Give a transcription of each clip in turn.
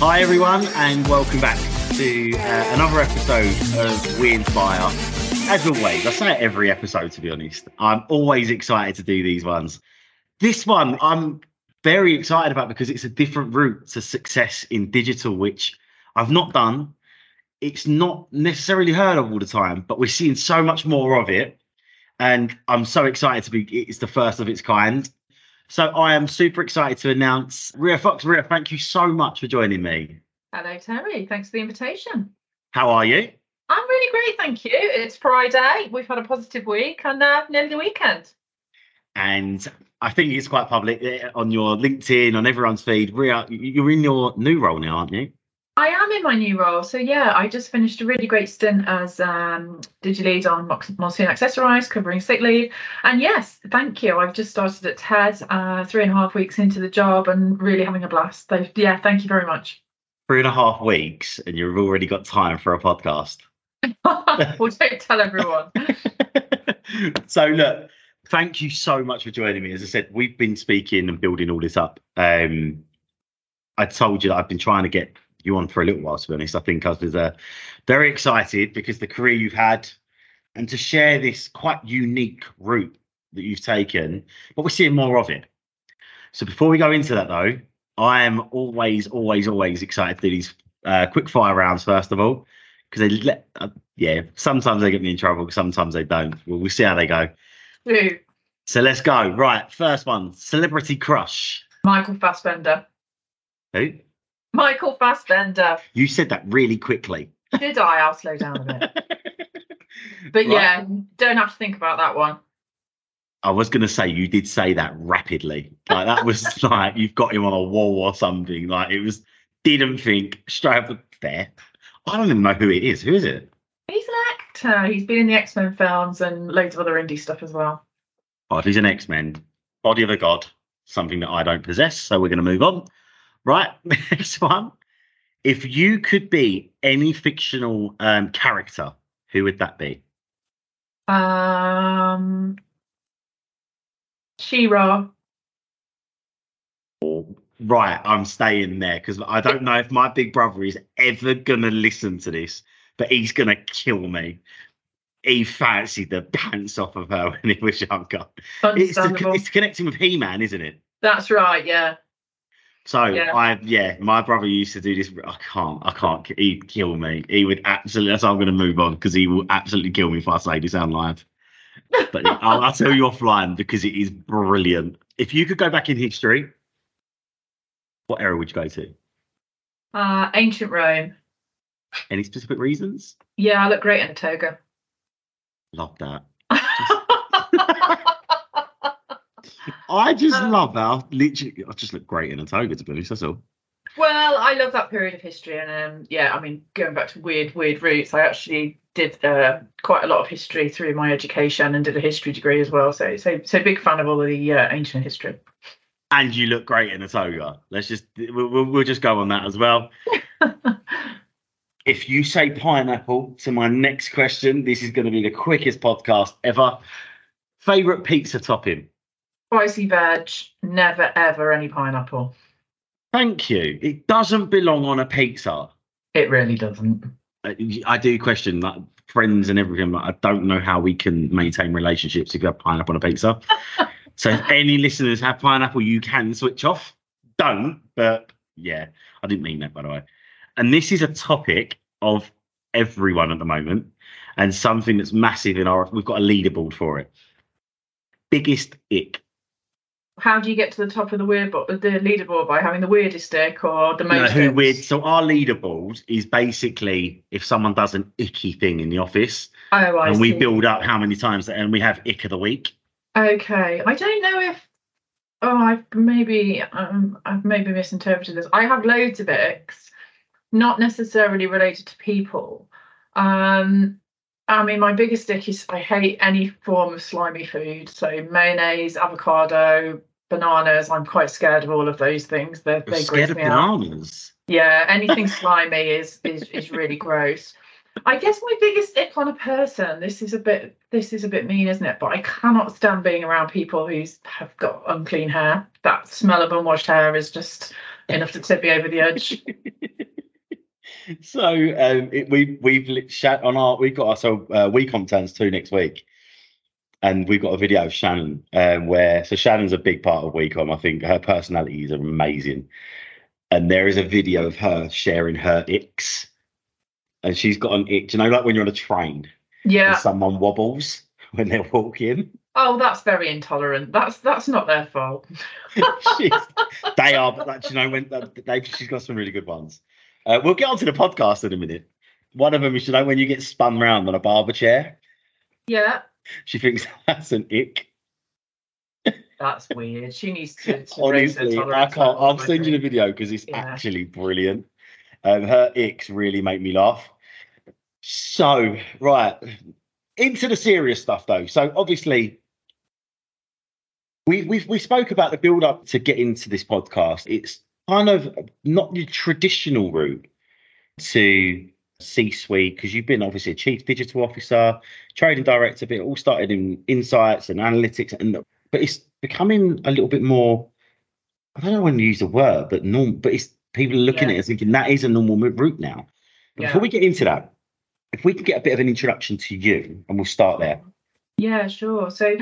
Hi, everyone, and welcome back to uh, another episode of We Inspire. As always, I say it every episode, to be honest. I'm always excited to do these ones. This one, I'm very excited about because it's a different route to success in digital, which I've not done. It's not necessarily heard of all the time, but we're seeing so much more of it. And I'm so excited to be, it's the first of its kind. So I am super excited to announce Rhea Fox. Rhea, thank you so much for joining me. Hello, Terry. Thanks for the invitation. How are you? I'm really great, thank you. It's Friday. We've had a positive week and uh, nearly the weekend. And I think it's quite public eh, on your LinkedIn, on everyone's feed. Rhea, you're in your new role now, aren't you? I am in my new role. So, yeah, I just finished a really great stint as um, digital lead on Monsoon Accessorize, covering sick leave. And yes, thank you. I've just started at Ted, uh, three and a half weeks into the job and really having a blast. So, yeah, thank you very much. Three and a half weeks, and you've already got time for a podcast. well, don't tell everyone. so, look, thank you so much for joining me. As I said, we've been speaking and building all this up. Um, I told you that I've been trying to get you on for a little while, to be honest. I think I was uh, very excited because the career you've had and to share this quite unique route that you've taken, but we're seeing more of it. So before we go into that, though, I am always, always, always excited to do these uh, quick fire rounds first of all, because they let, uh, yeah, sometimes they get me in trouble, sometimes they don't. Well, we'll see how they go. So let's go. Right, first one, celebrity crush. Michael Fassbender. Who? Michael Fassbender. You said that really quickly. Did I? I'll slow down a bit. But Right. yeah, don't have to think about that one. I was going to say you did say that rapidly. Like that was like you've got him on a wall or something. Like it was didn't think straight up there. I don't even know who it is. Who is it? He's an actor. He's been in the X Men films and loads of other indie stuff as well. Oh, if he's an X Men, body of a god, something that I don't possess. So we're going to move on. Right, next one. If you could be any fictional um, character, who would that be? Um, She-Ra. Right, I'm staying there because I don't know if my big brother is ever gonna listen to this, but he's gonna kill me. He fancied the pants off of her when he was younger. It's, the, it's connecting with He-Man, isn't it? That's right. Yeah. So Yeah. I, yeah, my brother used to do this. I can't, I can't. He'd kill me. He would absolutely. That's why I'm going to move on because he will absolutely kill me if I say this out live. But I'll, I'll tell you offline because it is brilliant. If you could go back in history, what era would you go to? Uh, ancient Rome. Any specific reasons? Yeah, I look great in a toga. Love that. I just Um, love how literally. I just look great in a toga. To be honest, that's all. Well, I love that period of history, and um, yeah, I mean, going back to weird, weird roots, I actually did uh, quite a lot of history through my education and did a history degree as well. So, so, so big fan of all of the uh, ancient history. And you look great in a toga. Let's just we'll, we'll, we'll just go on that as well. if you say pineapple to my next question, this is going to be the quickest podcast ever. Favorite pizza topping? Spicy veg, never ever any pineapple. Thank you. It doesn't belong on a pizza. It really doesn't. Uh, I do question like friends and everything. Like, I don't know how we can maintain relationships if you have pineapple on a pizza. so if any listeners have pineapple, you can switch off. Don't, but yeah, I didn't mean that by the way. And this is a topic of everyone at the moment, and something that's massive in our. We've got a leaderboard for it. Biggest ick. How do you get to the top of the weird bo- the leaderboard by having the weirdest stick or the No, most? who icks? weird. So our leaderboard is basically if someone does an icky thing in the office, Oh, I and we build up how many times, and we have ick of the week. Okay, I don't know if. Oh, I've maybe um, I've maybe misinterpreted this. I have loads of icks, not necessarily related to people. Um, I mean, my biggest ick is I hate any form of slimy food. So mayonnaise, avocado, bananas. I'm quite scared of all of those things. They You're they scared of me out. bananas. Yeah, anything slimy is is is really gross. I guess my biggest ick on a person. This is a bit this is a bit mean, isn't it? But I cannot stand being around people who have got unclean hair. That smell of unwashed hair is just enough to tip me over the edge. so um, it, we we've chat on our we've got our so uh, we turns too next week, and we've got a video of Shannon um, where so Shannon's a big part of WeCom. I think her personality is amazing, and there is a video of her sharing her icks, and she's got an ick. Do you know, like when you're on a train, Yeah. and someone wobbles when they're walking. Oh, that's very intolerant. That's that's not their fault. They are, but that, you know, when they, she's got some really good ones. Uh, we'll get onto the podcast in a minute. One of them is, you know, when you get spun round on a barber chair, Yeah. She thinks that's an ick. That's weird. She needs to, to Honestly, I can't. I'll send you the video because it's Yeah. actually brilliant. Um, her icks really make me laugh. So, right into the serious stuff though. So, obviously, we we we spoke about the build up to get into this podcast. It's kind of not the traditional route to C-suite because you've been obviously a chief digital officer, trading director, but it all started in insights and analytics, and but it's becoming a little bit more. I don't know when to use the word, but norm. But it's people are looking Yeah. at it and thinking that is a normal route now. Yeah. Before we get into that, if we can get a bit of an introduction to you, and we'll start there. Yeah, sure. So,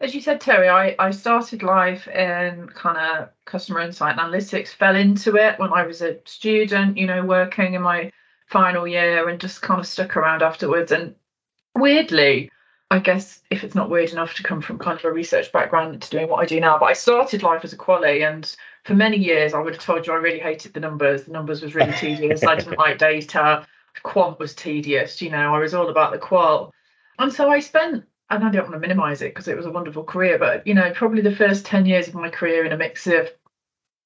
as you said, Terry, I, I started life in kind of customer insight and analytics, fell into it when I was a student, you know, working in my final year and just kind of stuck around afterwards. And weirdly, I guess if it's not weird enough to come from kind of a research background to doing what I do now, but I started life as a quali and for many years I would have told you I really hated the numbers. The numbers was really tedious. I didn't like data. Quant was tedious, you know, I was all about the qual. And so I spent and I don't want to minimize it because it was a wonderful career, but you know, probably the first 10 years of my career in a mix of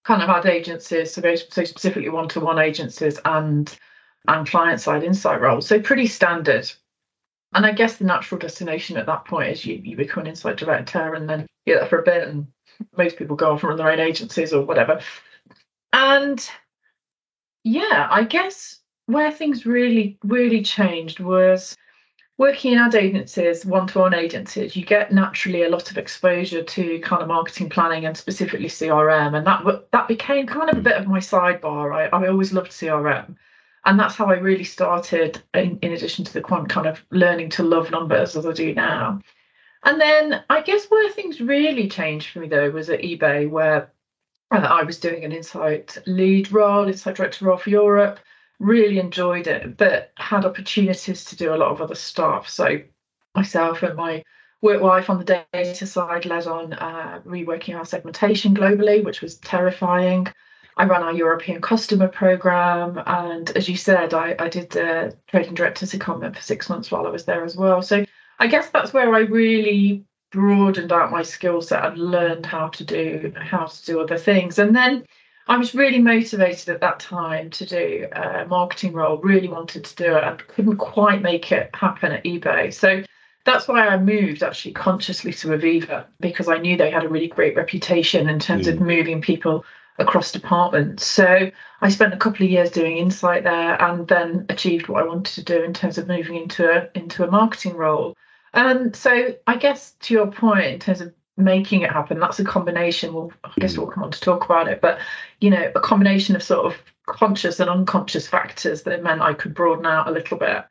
kind of ad agencies, so very so specifically one-to-one agencies and and client side insight roles. So pretty standard. And I guess the natural destination at that point is you, you become an insight director and then you're there for a bit and most people go off and run their own agencies or whatever. And yeah, I guess where things really, really changed was working in ad agencies, one-to-one agencies, you get naturally a lot of exposure to kind of marketing planning and specifically CRM, and that that became kind of a bit of my sidebar. I, I always loved CRM, and that's how I really started. In, in addition to the quant, kind of learning to love numbers as I do now. And then I guess where things really changed for me though was at eBay, where uh, I was doing an insight lead role, insight director role for Europe really enjoyed it, but had opportunities to do a lot of other stuff. So myself and my work wife on the data side led on uh, reworking our segmentation globally, which was terrifying. I ran our European customer program, and as you said, I, I did the trading director's secondment for six months while I was there as well. So I guess that's where I really broadened out my skill set and learned how to do how to do other things. And then I was really motivated at that time to do a marketing role, really wanted to do it and couldn't quite make it happen at eBay. So that's why I moved actually consciously to Aviva because I knew they had a really great reputation in terms of mm. moving people across departments. So I spent a couple of years doing insight there and then achieved what I wanted to do in terms of moving into a into a marketing role. And so I guess to your point in terms of making it happen that's a combination. Well i guess we'll come on to talk about it but you know a combination of sort of conscious and unconscious factors that meant i could broaden out a little bit.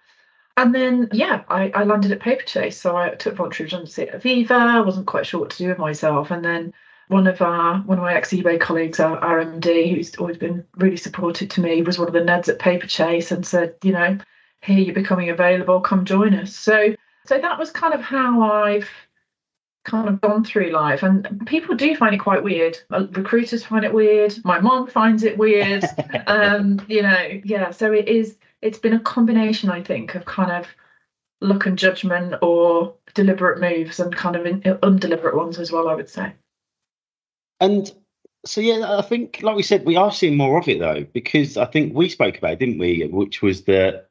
And then yeah i, I landed at Paperchase so i took voluntary redundancy at aviva. Wasn't quite sure what to do with myself. And then one of our one of my ex ebay colleagues our, our md who's always been really supportive to me was one of the neds at Paperchase and said you know here you're becoming available come join us. So so that was kind of how i've kind of gone through life. And people do find it quite weird. Uh, recruiters find it weird. My mom finds it weird. Um you know yeah so it is it's been a combination i think of kind of luck and judgment or deliberate moves and kind of in, undeliberate ones as well i would say And so yeah, I think like we said, we are seeing more of it though, because I think we spoke about it, didn't we? Which was that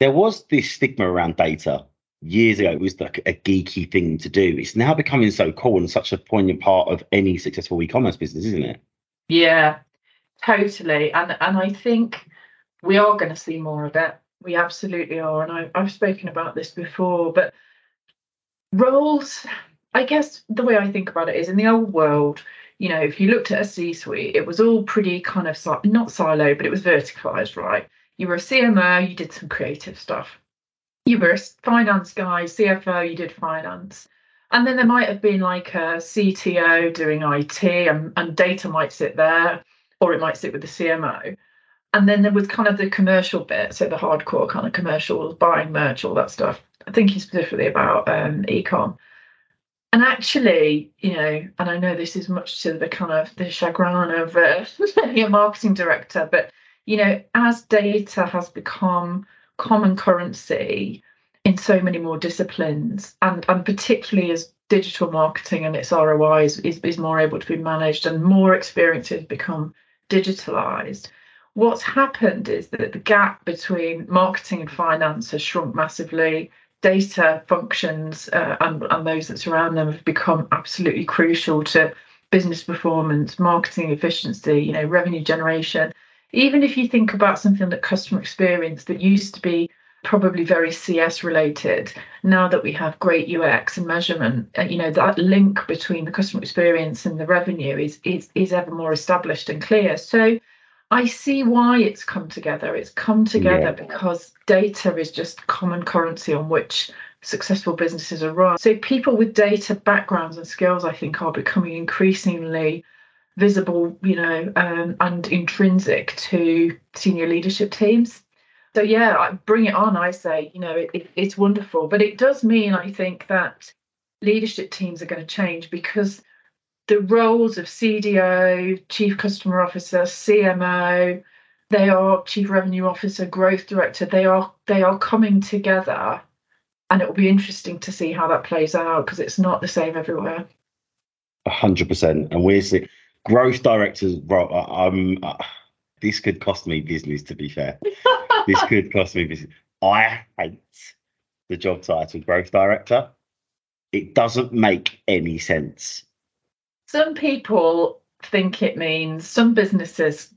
there was this stigma around data years ago. It was like a geeky thing to do. It's now becoming so cool and such a poignant part of any successful e-commerce business, isn't it? yeah totally and and i think we are going to see more of it we absolutely are and I, i've spoken about this before but roles i guess the way i think about it is in the old world you know, if you looked at a C suite, it was all pretty kind of not silo, but it was verticalized, right? You were a CMO, you did some creative stuff. You were a finance guy, CFO, you did finance. And then there might have been like a CTO doing IT and, and data might sit there, or it might sit with the CMO. And then there was kind of the commercial bit, so the hardcore kind of commercial, buying merch, all that stuff. Thinking specifically about um, ecom. And actually, you know, and I know this is much to the kind of the chagrin of uh, marketing director, but you know, as data has become common currency in so many more disciplines, and and particularly as digital marketing and its ROI is, is, is more able to be managed and more experiences become digitalized. What's happened is that the gap between marketing and finance has shrunk massively data functions uh, and, and those that surround them have become absolutely crucial to business performance, marketing efficiency, you know, revenue generation. Even if you think about something like customer experience that used to be probably very CS related, now that we have great UX and measurement, uh, you know, that link between the customer experience and the revenue is is is ever more established and clear. So I see why it's come together. It's come together yeah. because data is just common currency on which successful businesses are run. So people with data backgrounds and skills, I think, are becoming increasingly visible, you know, um, and intrinsic to senior leadership teams. So yeah, bring it on. I say, you know, it, it, it's wonderful, but it does mean I think that leadership teams are going to change because the roles of CDO, Chief Customer Officer, CMO, they are Chief Revenue Officer, Growth Director. They are they are coming together, and it will be interesting to see how that plays out because it's not the same everywhere. Hundred percent, and we're seeing growth directors. Bro, um, uh, this could cost me business. To be fair, this could cost me business. I hate the job title growth director. It doesn't make any sense some people think it means some businesses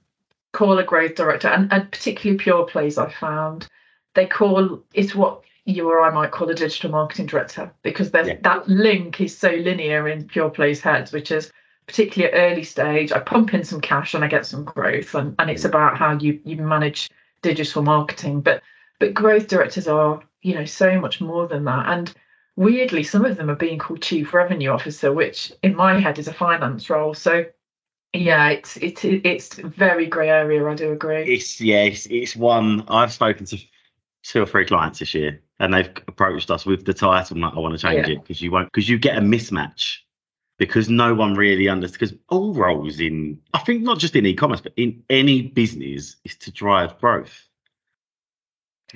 call a growth director, and, and particularly pure plays I found, they call it's what you or I might call a digital marketing director because yeah. that link is so linear in pure plays heads, which is particularly at early stage. I pump in some cash and I get some growth, and, and it's mm. about how you you manage digital marketing. But but growth directors are you know so much more than that, and weirdly, some of them are being called chief revenue officer, which in my head is a finance role. So yeah, it's it's it's very grey area. I do agree. It's yeah, it's, it's one I've spoken to two or three clients this year, and they've approached us with the title. like, I want to change yeah. it because you won't because you get a mismatch because no one really understands. Because all roles in I think not just in e-commerce but in any business is to drive growth.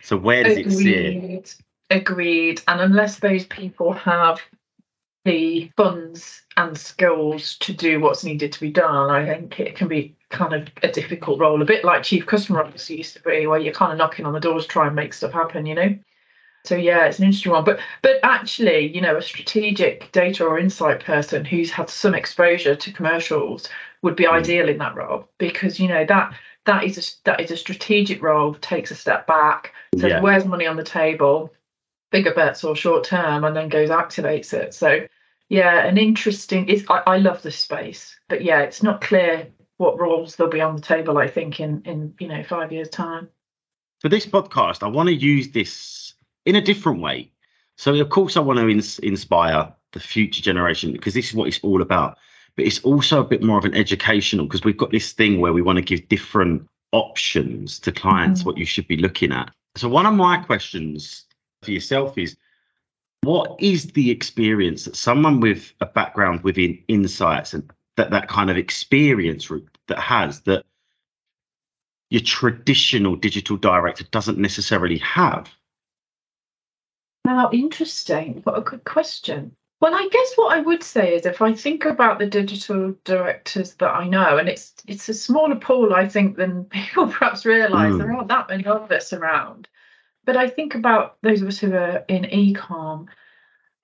So where does Agreed. it sit? Agreed. And unless those people have the funds and skills to do what's needed to be done, I think it can be kind of a difficult role, a bit like chief customer officer used to be, where you're kind of knocking on the doors to try and make stuff happen, you know. So yeah, it's an interesting one. But but actually, you know, a strategic data or insight person who's had some exposure to commercials would be mm. ideal in that role because you know that that is a that is a strategic role, takes a step back, says yeah. where's money on the table, bigger bets or short term and then goes activates it. So yeah, an interesting is I, I love this space. But yeah, it's not clear what roles they'll be on the table, I think, in in you know, five years' time. For this podcast, I want to use this in a different way. So of course I want to ins- inspire the future generation because this is what it's all about. But it's also a bit more of an educational because we've got this thing where we want to give different options to clients mm-hmm. what you should be looking at. So one of my questions for yourself is what is the experience that someone with a background within insights and that that kind of experience that has that your traditional digital director doesn't necessarily have? Now interesting. What a good question. Well i guess what i would say is if i think about the digital directors that i know and it's it's a smaller pool i think than people perhaps realize mm. there aren't that many of us around but I think about those of us who are in ecom.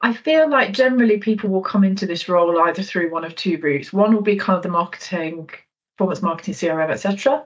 I feel like generally people will come into this role either through one of two routes. One will be kind of the marketing, performance marketing, CRM, etc.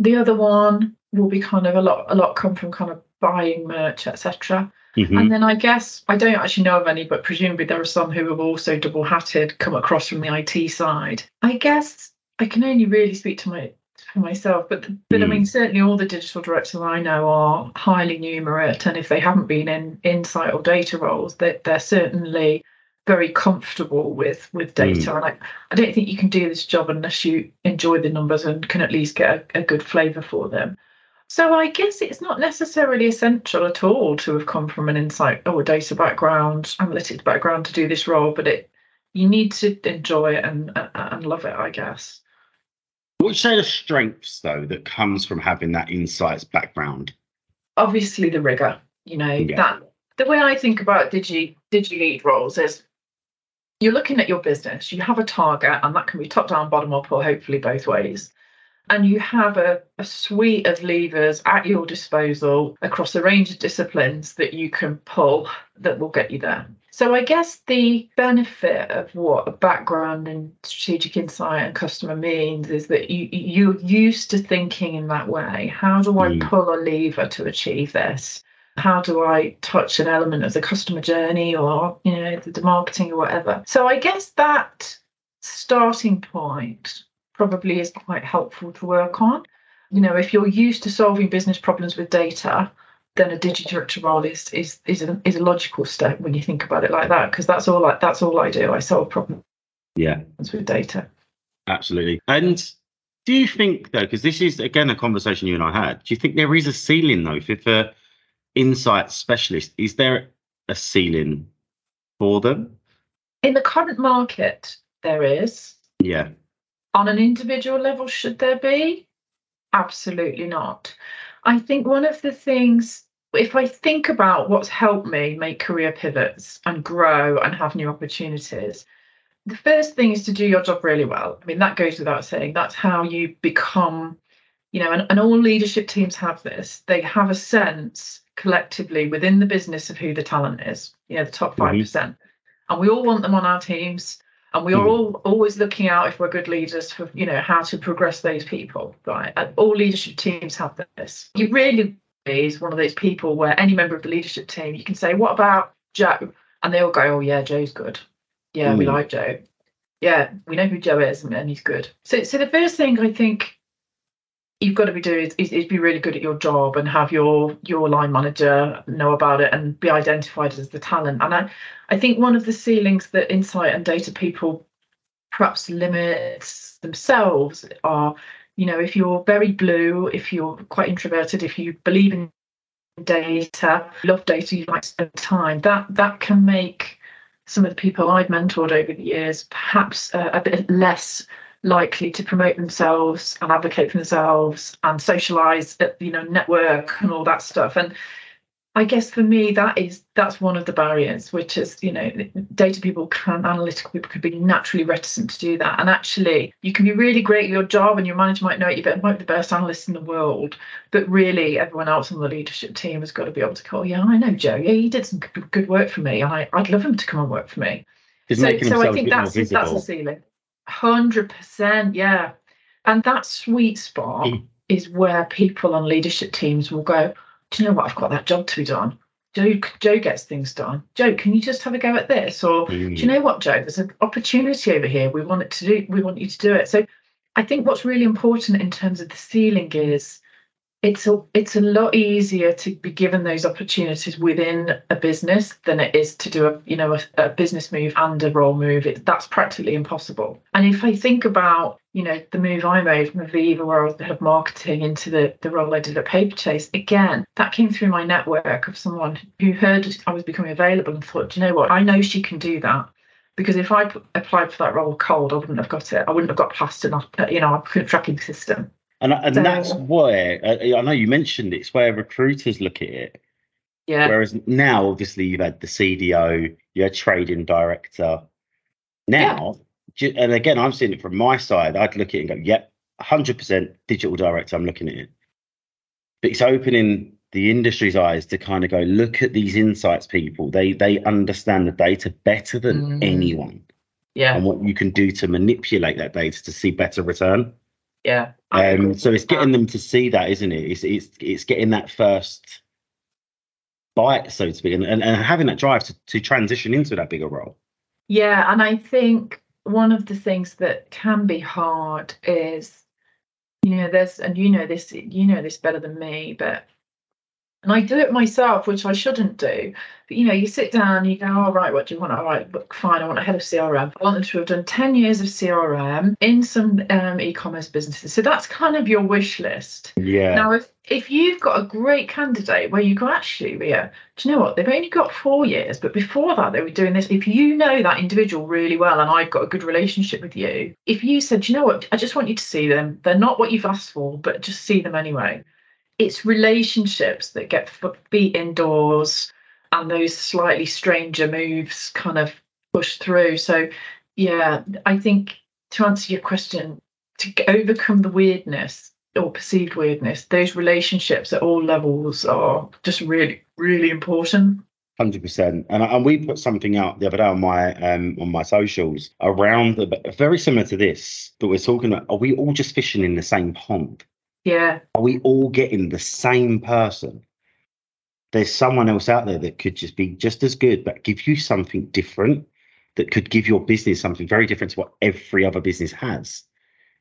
The other one will be kind of a lot, a lot come from kind of buying merch, etc. Mhm. And then I guess I don't actually know of any, but presumably there are some who have also double hatted, come across from the IT side. I guess I can only really speak to my for myself, but but I Mm. mean certainly all the digital directors I know are highly numerate, and if they haven't been in insight or data roles, that they're certainly very comfortable with with data. And I, I don't think you can do this job unless you enjoy the numbers and can at least get a, a good flavour for them. So I guess it's not necessarily essential at all to have come from an insight or data background, analytics background to do this role, but it you need to enjoy it and- and love it, I guess. What would you say the strengths though that comes from having that insights background? Obviously, the rigor, you know, Yeah. that the way I think about digi digi lead roles is you're looking at your business, you have a target, and that can be top down, bottom up, or hopefully both ways. And you have a, a suite of levers at your disposal across a range of disciplines that you can pull that will get you there. So I guess the benefit of what a background in strategic insight and customer means is that you you're used to thinking in that way. How do I Mm. pull a lever to achieve this? How do I touch an element of the customer journey or you know the, the marketing or whatever? So I guess that starting point probably is quite helpful to work on. You know, if you're used to solving business problems with data, then a digital role is is is a, is a logical step when you think about it like that because that's all I, that's all I do. I solve problems Yeah, with data. absolutely. And do you think though, because this is again a conversation you and I had, do you think there is a ceiling though for, for insight specialist? Is there a ceiling for them? In the current market, there is. Yeah. On an individual level, should there be? Absolutely not. I think one of the things, if I think about what's helped me make career pivots and grow and have new opportunities, the first thing is to do your job really well. I mean, that goes without saying. That's how you become, you know, and, and all leadership teams have this. They have a sense collectively within the business of who the talent is, you know, the top 5%. percent And we all want them on our teams and we are Mm. all always looking out if we're good leaders for you know how to progress those people right and all leadership teams have this you really is one of those people where any member of the leadership team you can say what about joe? And they all go oh yeah joe's good. Yeah we Mm. like joe. Yeah we know who joe is and, he's good. So so the first thing i think you've got to be doing is, is, is be really good at your job and have your your line manager know about it and be identified as the talent. And i I think one of the ceilings that insight and data people perhaps limits themselves are, you know, if you're very blue, if you're quite introverted, if you believe in data, love data, you like to spend time, that that can make some of the people I've mentored over the years perhaps uh, a bit less likely to promote themselves and advocate for themselves and socialize, uh, you know, network and all that stuff. And I guess for me, that is that's one of the barriers, which is you know, data people can analytical people could be naturally reticent to do that. And actually, you can be really great at your job, and your manager might know it, you, might be the best analyst in the world. But really, everyone else on the leadership team has got to be able to call, yeah, I know Joe. Yeah, he did some good, good work for me, and I, I'd love him to come and work for me. Just So, so I think that's that's a ceiling. Hundred percent, yeah. And that sweet spot Mm. is where people on leadership teams will go, do you know what? I've got that job to be done. Joe, Joe gets things done. Joe, can you just have a go at this? Or do you Mm. know what, Joe? There's an opportunity over here. We want it to do. We want you to do it. So, I think what's really important in terms of the ceiling is it's a it's a lot easier to be given those opportunities within a business than it is to do a you know a, a business move and a role move. It, that's practically impossible. And if I think about you know the move I made from Aviva, where I was the head of marketing, into the the role I did at Paperchase, again that came through my network of someone who heard I was becoming available and thought, "Do you know what, I know she can do that. Because if I p- applied for that role cold, I wouldn't have got it. I wouldn't have got past enough, uh, you know, a tracking system. And, and So- that's where uh, I know you mentioned it's where recruiters look at it. Yeah. Whereas now, obviously, you've had the CDO, you had trading director. Now, ju- and again, I'm seeing it from my side. I'd look at it and go, "Yep, 100% digital director." I'm looking at it, but it's opening the industry's eyes to kind of go look at these insights people. They they understand the data better than Mm. anyone, Yeah. and what you can do to manipulate that data to see better return. Yeah. Um, so it's getting them to see that, isn't it? It's it's it's getting that first bite, so to speak, and, and, and having that drive to, to transition into that bigger role. Yeah, and I think one of the things that can be hard is, you know, there's and you know this, you know this better than me, but and I do it myself, which I shouldn't do. But you know, you sit down, you go, all oh, right, what do you want? All right, fine, I want a head of CRM. I want them to have done 10 years of CRM in some um, e-commerce businesses. So that's kind of your wish list. Yeah. Now, if if you've got a great candidate where you go, actually, Rhea, do you know what? They've only got four years, but before that, they were doing this. If you know that individual really well and I've got a good relationship with you, if you said, you know what, I just want you to see them, they're not what you've asked for, but just see them anyway it's relationships that get feet indoors and those slightly stranger moves kind of push through. So, yeah, I think to answer your question, to overcome the weirdness or perceived weirdness, those relationships at all levels are just really, really important. Hundred percent, and and we put something out the other day on my um on my socials around the, very similar to this, that we're talking about are we all just fishing in the same pond? Yeah. Are we all getting the same person? There's someone else out there that could just be just as good, but give you something different that could give your business something very different to what every other business has.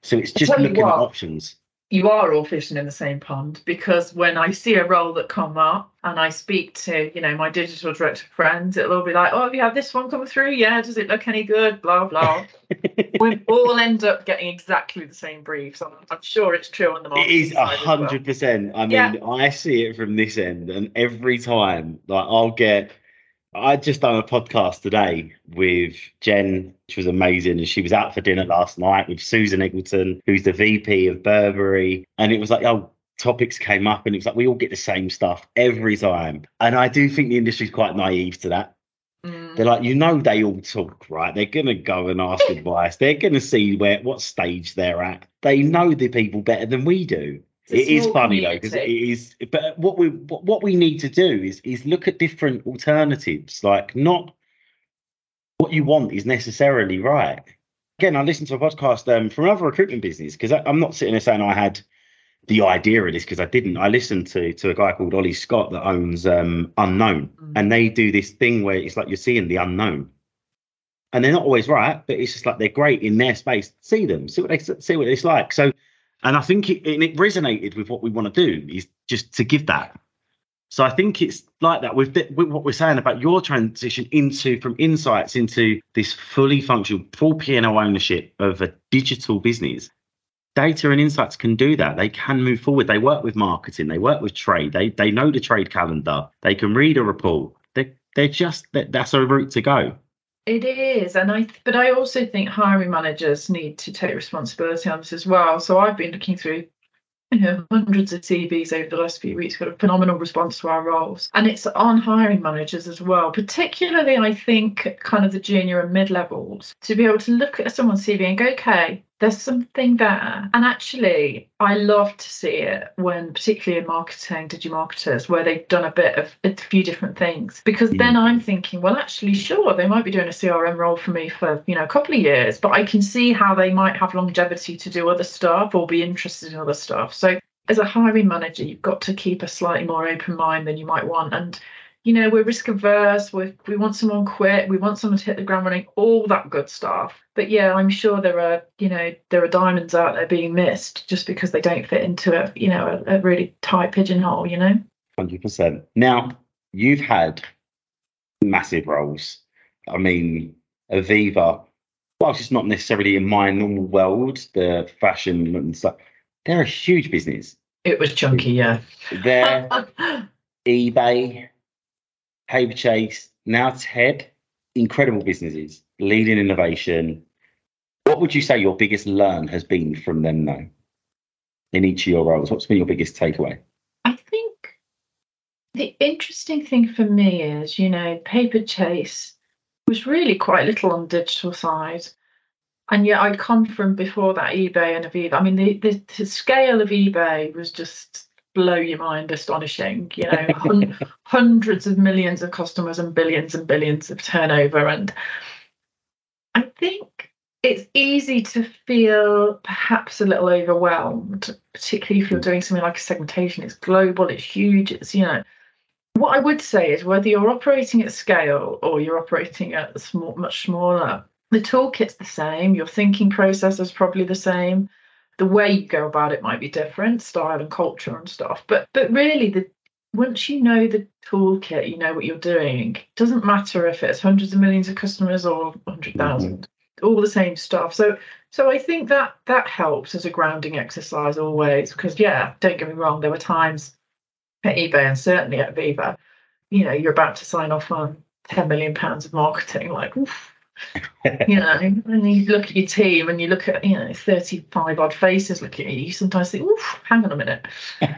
So it's just looking at options you are all fishing in the same pond because when I see a role that come up and I speak to, you know, my digital director friends, it'll all be like, oh, have you had this one come through? Yeah, does it look any good? Blah, blah. we all end up getting exactly the same briefs. I'm, I'm sure it's true on the market. It is a hundred percent. I mean, yeah. I see it from this end, and every time, like, I'll get I just done a podcast today with Jen, which was amazing. And she was out for dinner last night with Susan Eggleton, who's the VP of Burberry. And it was like, oh, topics came up and it was like, we all get the same stuff every time. And I do think the industry's quite naive to that. Mm. They're like, you know, they all talk, right? They're going to go and ask advice. They're going to see where what stage they're at. They know the people better than we do it is funny though because it is but what we what we need to do is is look at different alternatives like not what you want is necessarily right. Again i listened to a podcast um, from another recruitment business because i'm not sitting there saying i had the idea of this because i didn't. I listened to to a guy called ollie scott that owns um, unknown mm. and they do this thing where it's like you're seeing the unknown. And they're not always right but it's just like they're great in their space see them see what they see what it's like. So and I think it, it resonated with what we want to do is just to give that. So I think it's like that with, the, with what we're saying about your transition into from insights into this fully functional full P&L ownership of a digital business. Data and insights can do that. They can move forward. They work with marketing. They work with trade. They they know the trade calendar. They can read a report. They they're just that, that's a route to go. It is, and I but I also think hiring managers need to take responsibility on this as well. So I've been looking through you know, hundreds of CVs over the last few weeks, got a phenomenal response to our roles. And it's on hiring managers as well, particularly, I think, kind of the junior and mid levels, to be able to look at someone's CV and go, okay, there's something there. And actually, I love to see it when, particularly in marketing, digimarketers, where they've done a bit of a few different things. Because then mm. I'm thinking, well, actually, sure, they might be doing a CRM role for me for, you know, a couple of years, but I can see how they might have longevity to do other stuff or be interested in other stuff. So as a hiring manager, you've got to keep a slightly more open mind than you might want. And you know, we're risk averse, we we want someone quick, we want someone to hit the ground running, all that good stuff. But yeah, I'm sure there are, you know, there are diamonds out there being missed just because they don't fit into a, you know, a, a really tight pigeonhole, you know? 100%. Now, you've had massive roles. I mean, Aviva, whilst it's not necessarily in my normal world, the fashion and stuff, they're a huge business. It was chunky, yeah. They're eBay, Paperchase, now Ted, incredible businesses, leading innovation. What would you say your biggest learn has been from them though? In each of your roles, what's been your biggest takeaway? I think the interesting thing for me is, you know, Paperchase was really quite little on digital side. And yet I'd come from before that eBay and Aviva. I mean, the, the, the scale of eBay was just blow your mind astonishing you know hun- hundreds of millions of customers and billions and billions of turnover and i think it's easy to feel perhaps a little overwhelmed particularly if you're doing something like a segmentation it's global it's huge it's you know what I would say is whether you're operating at scale or you're operating at small, much smaller, the toolkit's the same. Your thinking process is probably the same. The way you go about it might be different, style and culture and stuff. But but really, the once you know the toolkit, you know what you're doing. It doesn't matter if it's hundreds of millions of customers or 100,000. Mm-hmm. All the same stuff. So so I think that that helps as a grounding exercise always. Because yeah, don't get me wrong, there were times at eBay and certainly at Aviva, you know, you're about to sign off on 10 million pounds of marketing, like, oof, you know, and you look at your team and you look at, you know, 35 odd faces looking at you, you sometimes think, oof, hang on a minute.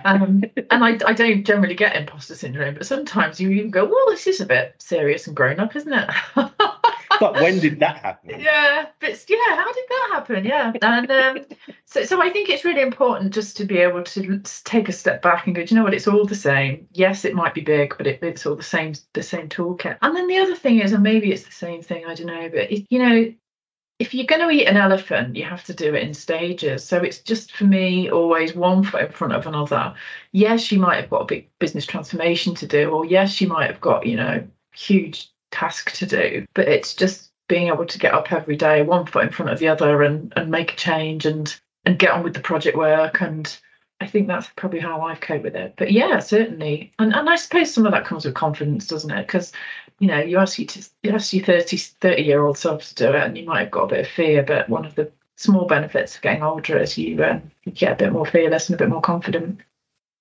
Um, and I, I don't generally get imposter syndrome, but sometimes you even go, well, this is a bit serious and grown up, isn't it? but when did that happen? Yeah, but yeah, how did that happen? Yeah, and um, so so I think it's really important just to be able to take a step back and go, do you know what? It's all the same. Yes, it might be big, but it, it's all the same the same toolkit. And then the other thing is, and maybe it's the same thing. I don't know, but it, you know. If you're going to eat an elephant, you have to do it in stages. So it's just for me always one foot in front of another. Yes, you might have got a big business transformation to do, or yes, you might have got, you know, huge task to do, but it's just being able to get up every day, one foot in front of the other, and and make a change and and get on with the project work. And I think that's probably how I've coped with it. But yeah, certainly, and and I suppose some of that comes with confidence, doesn't it? Because you know, you ask you to you ask your 30, 30 year old self to do it, and you might have got a bit of fear, but one of the small benefits of getting older is you, um, you get a bit more fearless and a bit more confident.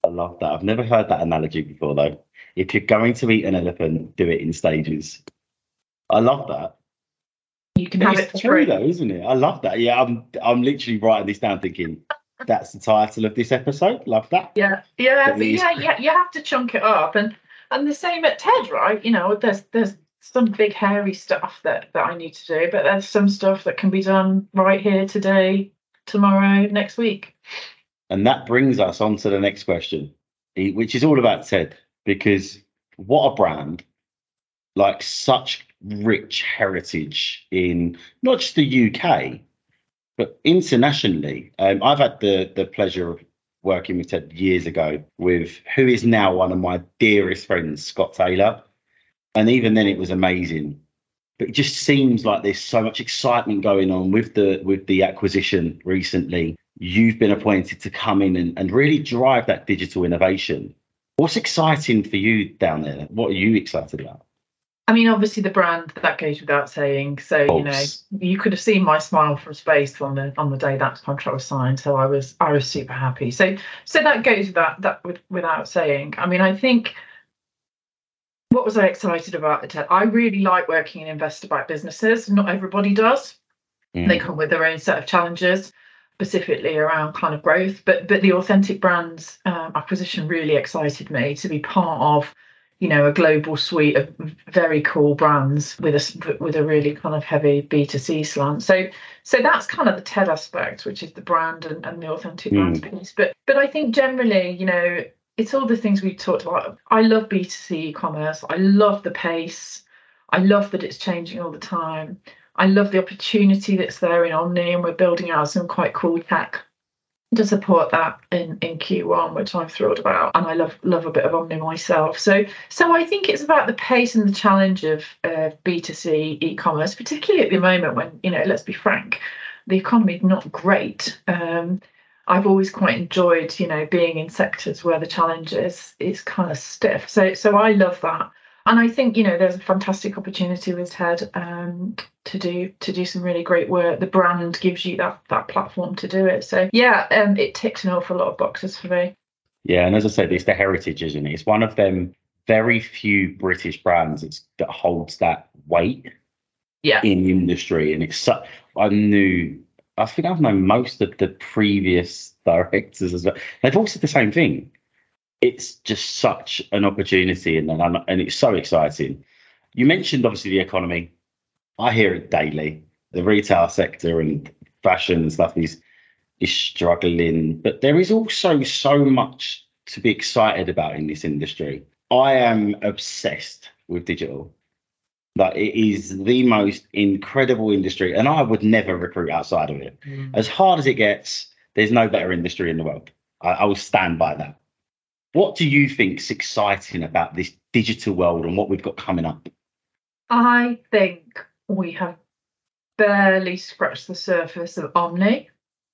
I love that. I've never heard that analogy before, though if you're going to eat an elephant, do it in stages. I love that. You can have it's it true though, isn't it? I love that. Yeah, I'm I'm literally writing this down thinking that's the title of this episode. Love that. Yeah, yeah, but yeah, yeah, you have to chunk it up, and and the same at Ted, right? You know, there's there's some big hairy stuff that that I need to do, but there's some stuff that can be done right here today, tomorrow, next week. And that brings us on to the next question, which is all about Ted because what a brand like such rich heritage in not just the UK but internationally. Um, I've had the the pleasure of working with Ted years ago with who is now one of my dearest friends, Scott Taylor, and even then it was amazing. But it just seems like there's so much excitement going on with the with the acquisition recently. You've been appointed to come in and, and really drive that digital innovation. What's exciting for you down there? What are you excited about? I mean, obviously the brand that goes without saying. So you know, you could have seen my smile from space on the on the day that contract was signed. So I was I was super happy. So so that goes without that with, without saying. I mean, I think what was I excited about I really like working in investor backed businesses. Not everybody does. Mm. They come with their own set of challenges specifically around kind of growth. But but the authentic brands um, acquisition really excited me to be part of, you know, a global suite of very cool brands with a with a really kind of heavy B two C slant. So so that's kind of the Ted aspect, which is the brand and, and the authentic mm. brands piece. But but I think generally, you know, it's all the things we've talked about. I love B two C e-commerce. I love the pace. I love that it's changing all the time. I love the opportunity that's there in Omni, and we're building out some quite cool tech to support that in, in Q1, which I'm thrilled about. And I love love a bit of Omni myself. So so I think it's about the pace and the challenge of uh, B2C e-commerce, particularly at the moment when, you know, let's be frank, the economy is not great. Um, I've always quite enjoyed, you know, being in sectors where the challenge is is kind of stiff. So so I love that and I think you know there's a fantastic opportunity with Ted um, to do to do some really great work. The brand gives you that that platform to do it. So yeah, um, it ticks an awful lot of boxes for me. Yeah, and as I said, it's the heritage, isn't it? It's one of them very few British brands that holds that weight yeah. in the industry. And it's so, I knew I think I've known most of the previous directors as well. They've all said the same thing it's just such an opportunity and and it's so exciting. You mentioned obviously the economy. I hear it daily. The retail sector and fashion and stuff is is struggling, but there is also so much to be excited about in this industry. I am obsessed with digital. Like it is the most incredible industry, and I would never recruit outside of it. Mm. As hard as it gets, there's no better industry in the world. I, I will stand by that. What do you think's exciting about this digital world and what we've got coming up? I think we have barely scratched the surface of Omni.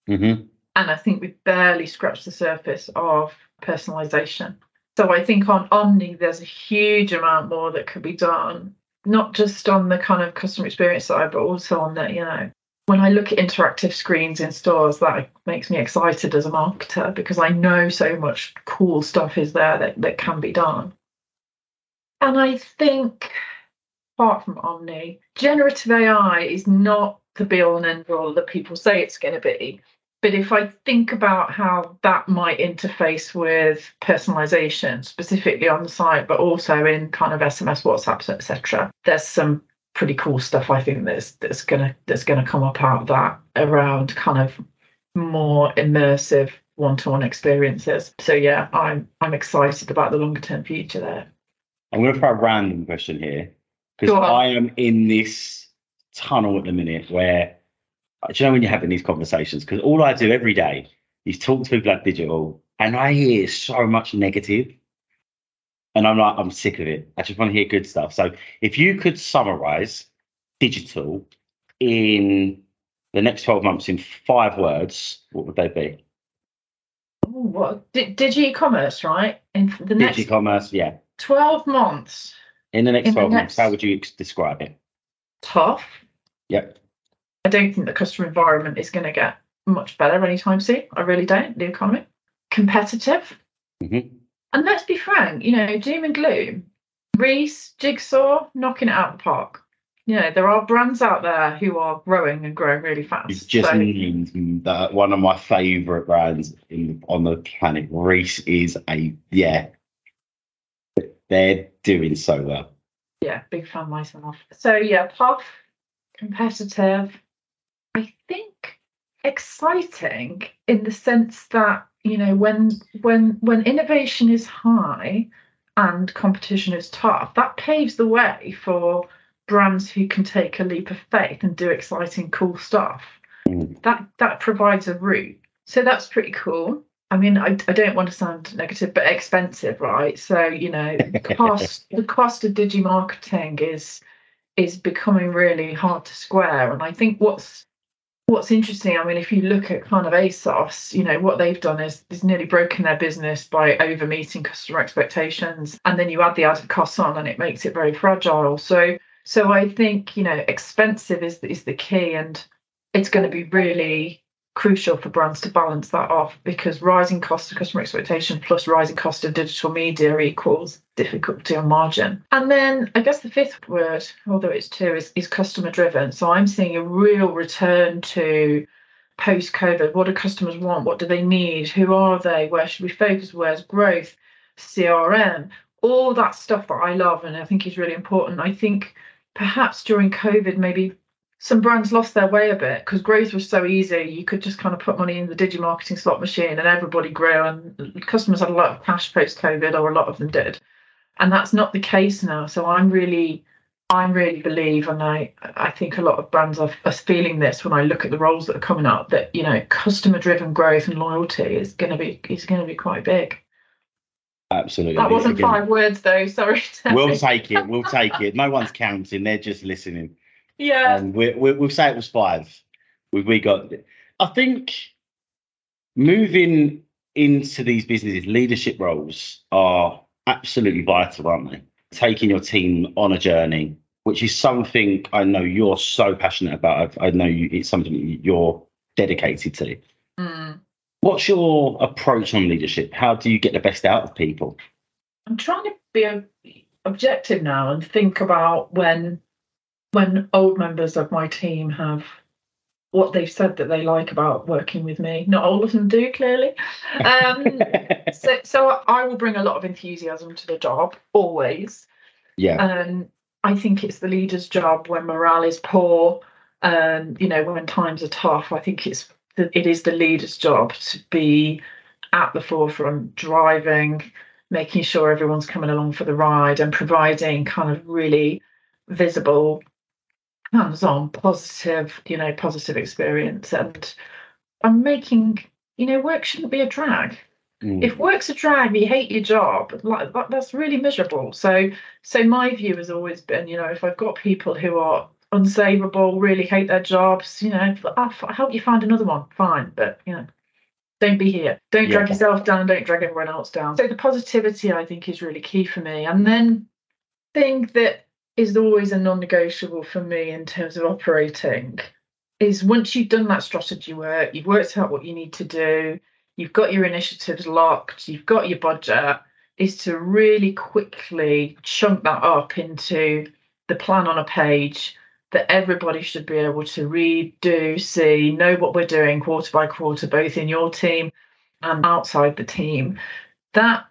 Mm-hmm. And I think we've barely scratched the surface of personalization. So I think on Omni, there's a huge amount more that could be done, not just on the kind of customer experience side, but also on the, you know, when I look at interactive screens in stores, that makes me excited as a marketer because I know so much cool stuff is there that, that can be done. And I think, apart from Omni, generative AI is not the be all and end all that people say it's going to be. But if I think about how that might interface with personalization, specifically on the site, but also in kind of SMS, WhatsApps, etc., there's some pretty cool stuff I think that's that's gonna that's gonna come up out of that around kind of more immersive one-to-one experiences. So yeah, I'm I'm excited about the longer term future there. I'm going to throw a random question here because I am in this tunnel at the minute where uh, do you know when you're having these conversations? Because all I do every day is talk to people like digital, and I hear so much negative, and I'm like, I'm sick of it. I just want to hear good stuff. So, if you could summarize digital in the next 12 months in five words, what would they be? what digi commerce, right? In the next digi commerce, yeah. 12 months. In the next in 12 the months, next... how would you describe it? Tough. Yep. I don't think the customer environment is going to get much better anytime soon. I really don't. The economy, competitive, mm-hmm. And let's be frank. You know, doom and gloom. Reiss, Jigsaw, knocking it out of the park. You know, there are brands out there who are growing and growing really fast. It's just so, that one of my favourite brands in, on the planet. Reiss is a yeah. They're doing so well. Yeah, big fan of myself. So yeah, Puff, competitive, I think exciting in the sense that you know when when when innovation is high and competition is tough, that paves the way for brands who can take a leap of faith and do exciting, cool stuff. Mm. That that provides a route. So that's pretty cool. I mean, I, I don't want to sound negative, but expensive, right? So you know, cost the cost of digi marketing is is becoming really hard to square. And I think what's what's interesting, I mean, if you look at kind of ASOS, you know, what they've done is, is nearly broken their business by over meeting customer expectations. And then you add the added costs on and it makes it very fragile. So so I think, you know, expensive is is the key and it's going to be really crucial for brands to balance that off because rising cost of customer expectation plus rising cost of digital media equals difficulty on margin. And then I guess the fifth word, although it's two, is, is customer driven. So I'm seeing a real return to post COVID. What do customers want? What do they need? Who are they? Where should we focus? Where's growth? CRM, all that stuff that I love and I think is really important. I think perhaps during COVID, maybe some brands lost their way a bit because growth was so easy. You could just kind of put money in the digi marketing slot machine and everybody grew, and customers had a lot of cash post COVID, or a lot of them did. And that's not the case now. So I'm really, I really believe, and I, I think a lot of brands are, are feeling this when I look at the roles that are coming up. That you know, customer-driven growth and loyalty is going to be is going to be quite big. Absolutely. That wasn't Again, five words though. Sorry. We'll take it. We'll take it. No one's counting. They're just listening. Yeah. And we, we, we'll say it was five. We, we got, I think moving into these businesses, leadership roles are absolutely vital, aren't they? Taking your team on a journey, which is something I know you're so passionate about. I, I know you, it's something you're dedicated to. Mm. What's your approach on leadership? How do you get the best out of people? I'm trying to be objective now and think about when when old members of my team have what they've said that they like about working with me. Not all of them do, clearly. Um, so, so I will bring a lot of enthusiasm to the job always. Yeah. And I think it's the leader's job when morale is poor, and you know when times are tough. I think it's the, it is the leader's job to be at the forefront, driving, making sure everyone's coming along for the ride, and providing kind of really visible hands-on positive you know positive experience and i'm making you know work shouldn't be a drag Mm. If work's a drag, you hate your job, like that, that's really miserable. So, so my view has always been, you know, if I've got people who are unsavable, really hate their jobs, you know, I'll f- help you find another one, fine. But you know, don't be here. Don't drag Yeah. yourself down. Don't drag everyone else down. So the positivity, I think, is really key for me. And then thing that is always a non-negotiable for me in terms of operating is once you've done that strategy work, you've worked out what you need to do, you've got your initiatives locked, you've got your budget, is to really quickly chunk that up into the plan on a page that everybody should be able to read, do, see, know what we're doing quarter by quarter, both in your team and outside the team. That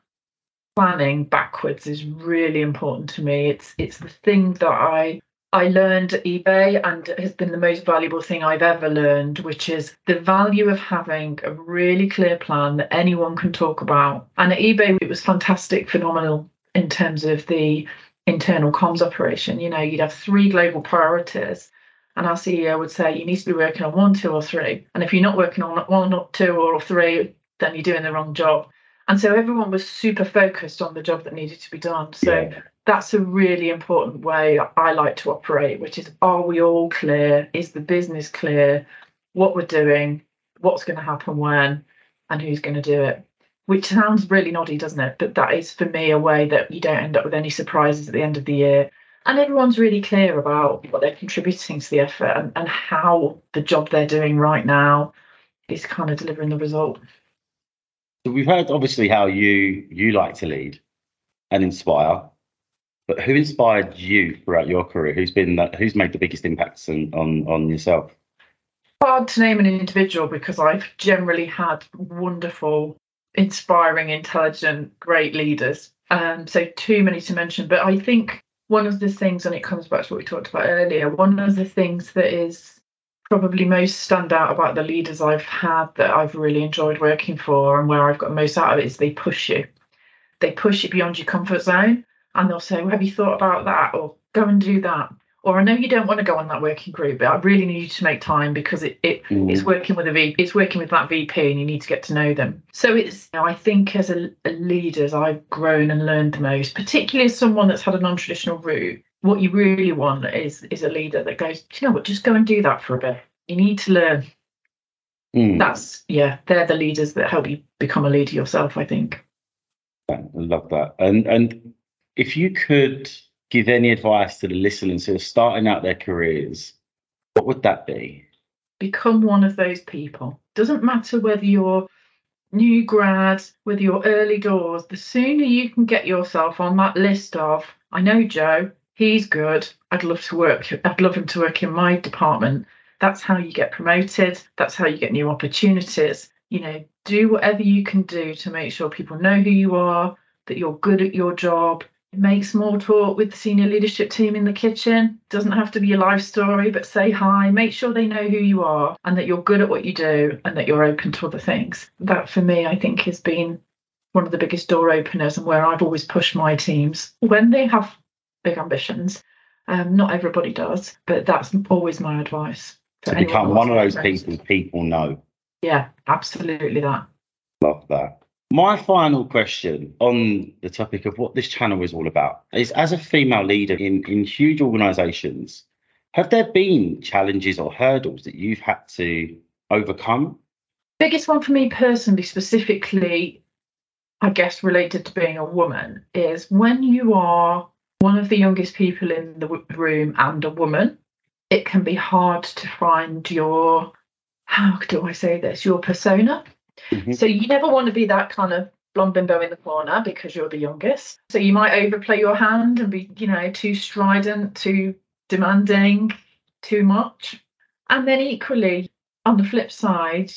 planning backwards is really important to me. It's it's the thing that I I learned at eBay and has been the most valuable thing I've ever learned, which is the value of having a really clear plan that anyone can talk about. And at eBay, it was fantastic, phenomenal in terms of the internal comms operation. You know, you'd have three global priorities. And our CEO would say, you need to be working on one, two, or three. And if you're not working on one, or two, or three, then you're doing the wrong job. And so everyone was super focused on the job that needed to be done. So Yeah. that's a really important way I like to operate, which is are we all clear? Is the business clear? What we're doing, what's going to happen when, and who's going to do it? Which sounds really noddy, doesn't it? But that is for me a way that you don't end up with any surprises at the end of the year. And everyone's really clear about what they're contributing to the effort and, and how the job they're doing right now is kind of delivering the result. So we've heard obviously how you you like to lead and inspire, but who inspired you throughout your career? Who's been that? Who's made the biggest impacts on on, on yourself? hard to name an individual because I've generally had wonderful, inspiring, intelligent, great leaders. Um, so too many to mention. But I think one of the things, and it comes back to what we talked about earlier, one of the things that is probably most stand out about the leaders I've had that I've really enjoyed working for and where I've got most out of it is they push you. They push you beyond your comfort zone and they'll say, well, have you thought about that? Or go and do that. Or I know you don't want to go on that working group, but I really need you to make time because it, it Mm. it's working with a V it's working with that VP and you need to get to know them. So it's you know, I think as a, a leaders I've grown and learned the most, particularly as someone that's had a non-traditional route. What you really want is is a leader that goes, you know what, just go and do that for a bit. You need to learn. Mm. That's yeah, they're the leaders that help you become a leader yourself, I think. I love that. And and if you could give any advice to the listeners who are starting out their careers, what would that be? become one of those people. Doesn't matter whether you're new grad, whether you're early doors, the sooner you can get yourself on that list of, I know Joe, he's good, I'd love to work, I'd love him to work in my department. That's how you get promoted, that's how you get new opportunities. You know, do whatever you can do to make sure people know who you are, that you're good at your job. Make small talk with the senior leadership team in the kitchen. Doesn't have to be a life story, but say hi. Make sure they know who you are and that you're good at what you do and that you're open to other things. That for me, I think, has been one of the biggest door openers and where I've always pushed my teams when they have big ambitions. Um, not everybody does, but that's always my advice. To become one of those people people know. Yeah, absolutely that. Love that. My final question on the topic of what this channel is all about is as a female leader in, in huge organizations, have there been challenges or hurdles that you've had to overcome? biggest one for me personally, specifically, I guess related to being a woman, is when you are one of the youngest people in the room and a woman, it can be hard to find your, how do I say this, your persona. Mhm. So you never want to be that kind of blonde bimbo in the corner because you're the youngest. So you might overplay your hand and be, you know, too strident, too demanding, too much. And then equally, on the flip side,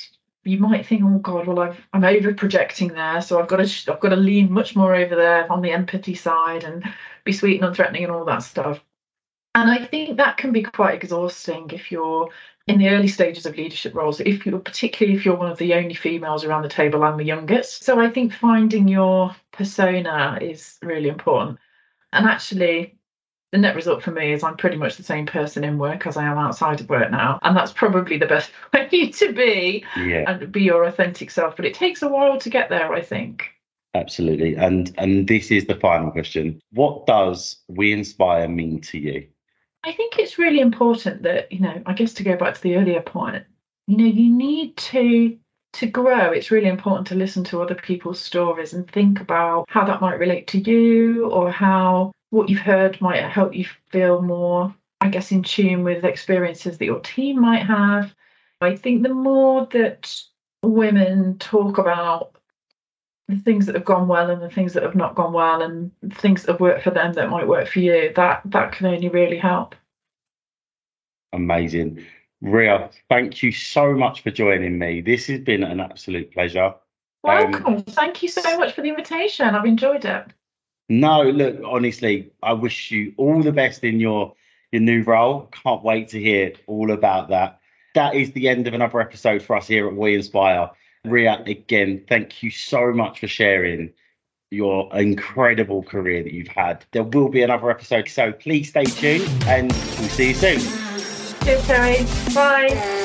you might think, oh God, well I've I'm over projecting there, so I've got to I've got to lean much more over there on the empathy side and be sweet and unthreatening and all that stuff. And I think that can be quite exhausting if you're in the early stages of leadership roles, if you're particularly if you're one of the only females around the table and the youngest. So I think finding your persona is really important. And actually, the net result for me is I'm pretty much the same person in work as I am outside of work now. And that's probably the best way to be Yeah, and be your authentic self. But it takes a while to get there, I think. absolutely. And and this is the final question. What does we inspire mean to you? I think it's really important that, you know, I guess to go back to the earlier point, you know, you need to to grow. It's really important to listen to other people's stories and think about how that might relate to you or how what you've heard might help you feel more, I guess, in tune with experiences that your team might have. I think the more that women talk about the things that have gone well and the things that have not gone well and things that have worked for them that might work for you, that that can only really help. Amazing. Rhea, thank you so much for joining me. This has been an absolute pleasure. Um, Welcome. Thank you so much for the invitation. I've enjoyed it. No, look, honestly, I wish you all the best in your your new role. Can't wait to hear all about that. That is the end of another episode for us here at We Inspire. Rhea, again, thank you so much for sharing your incredible career that you've had. There will be another episode, so please stay tuned and we'll see you soon. Cheers, Terry. Bye.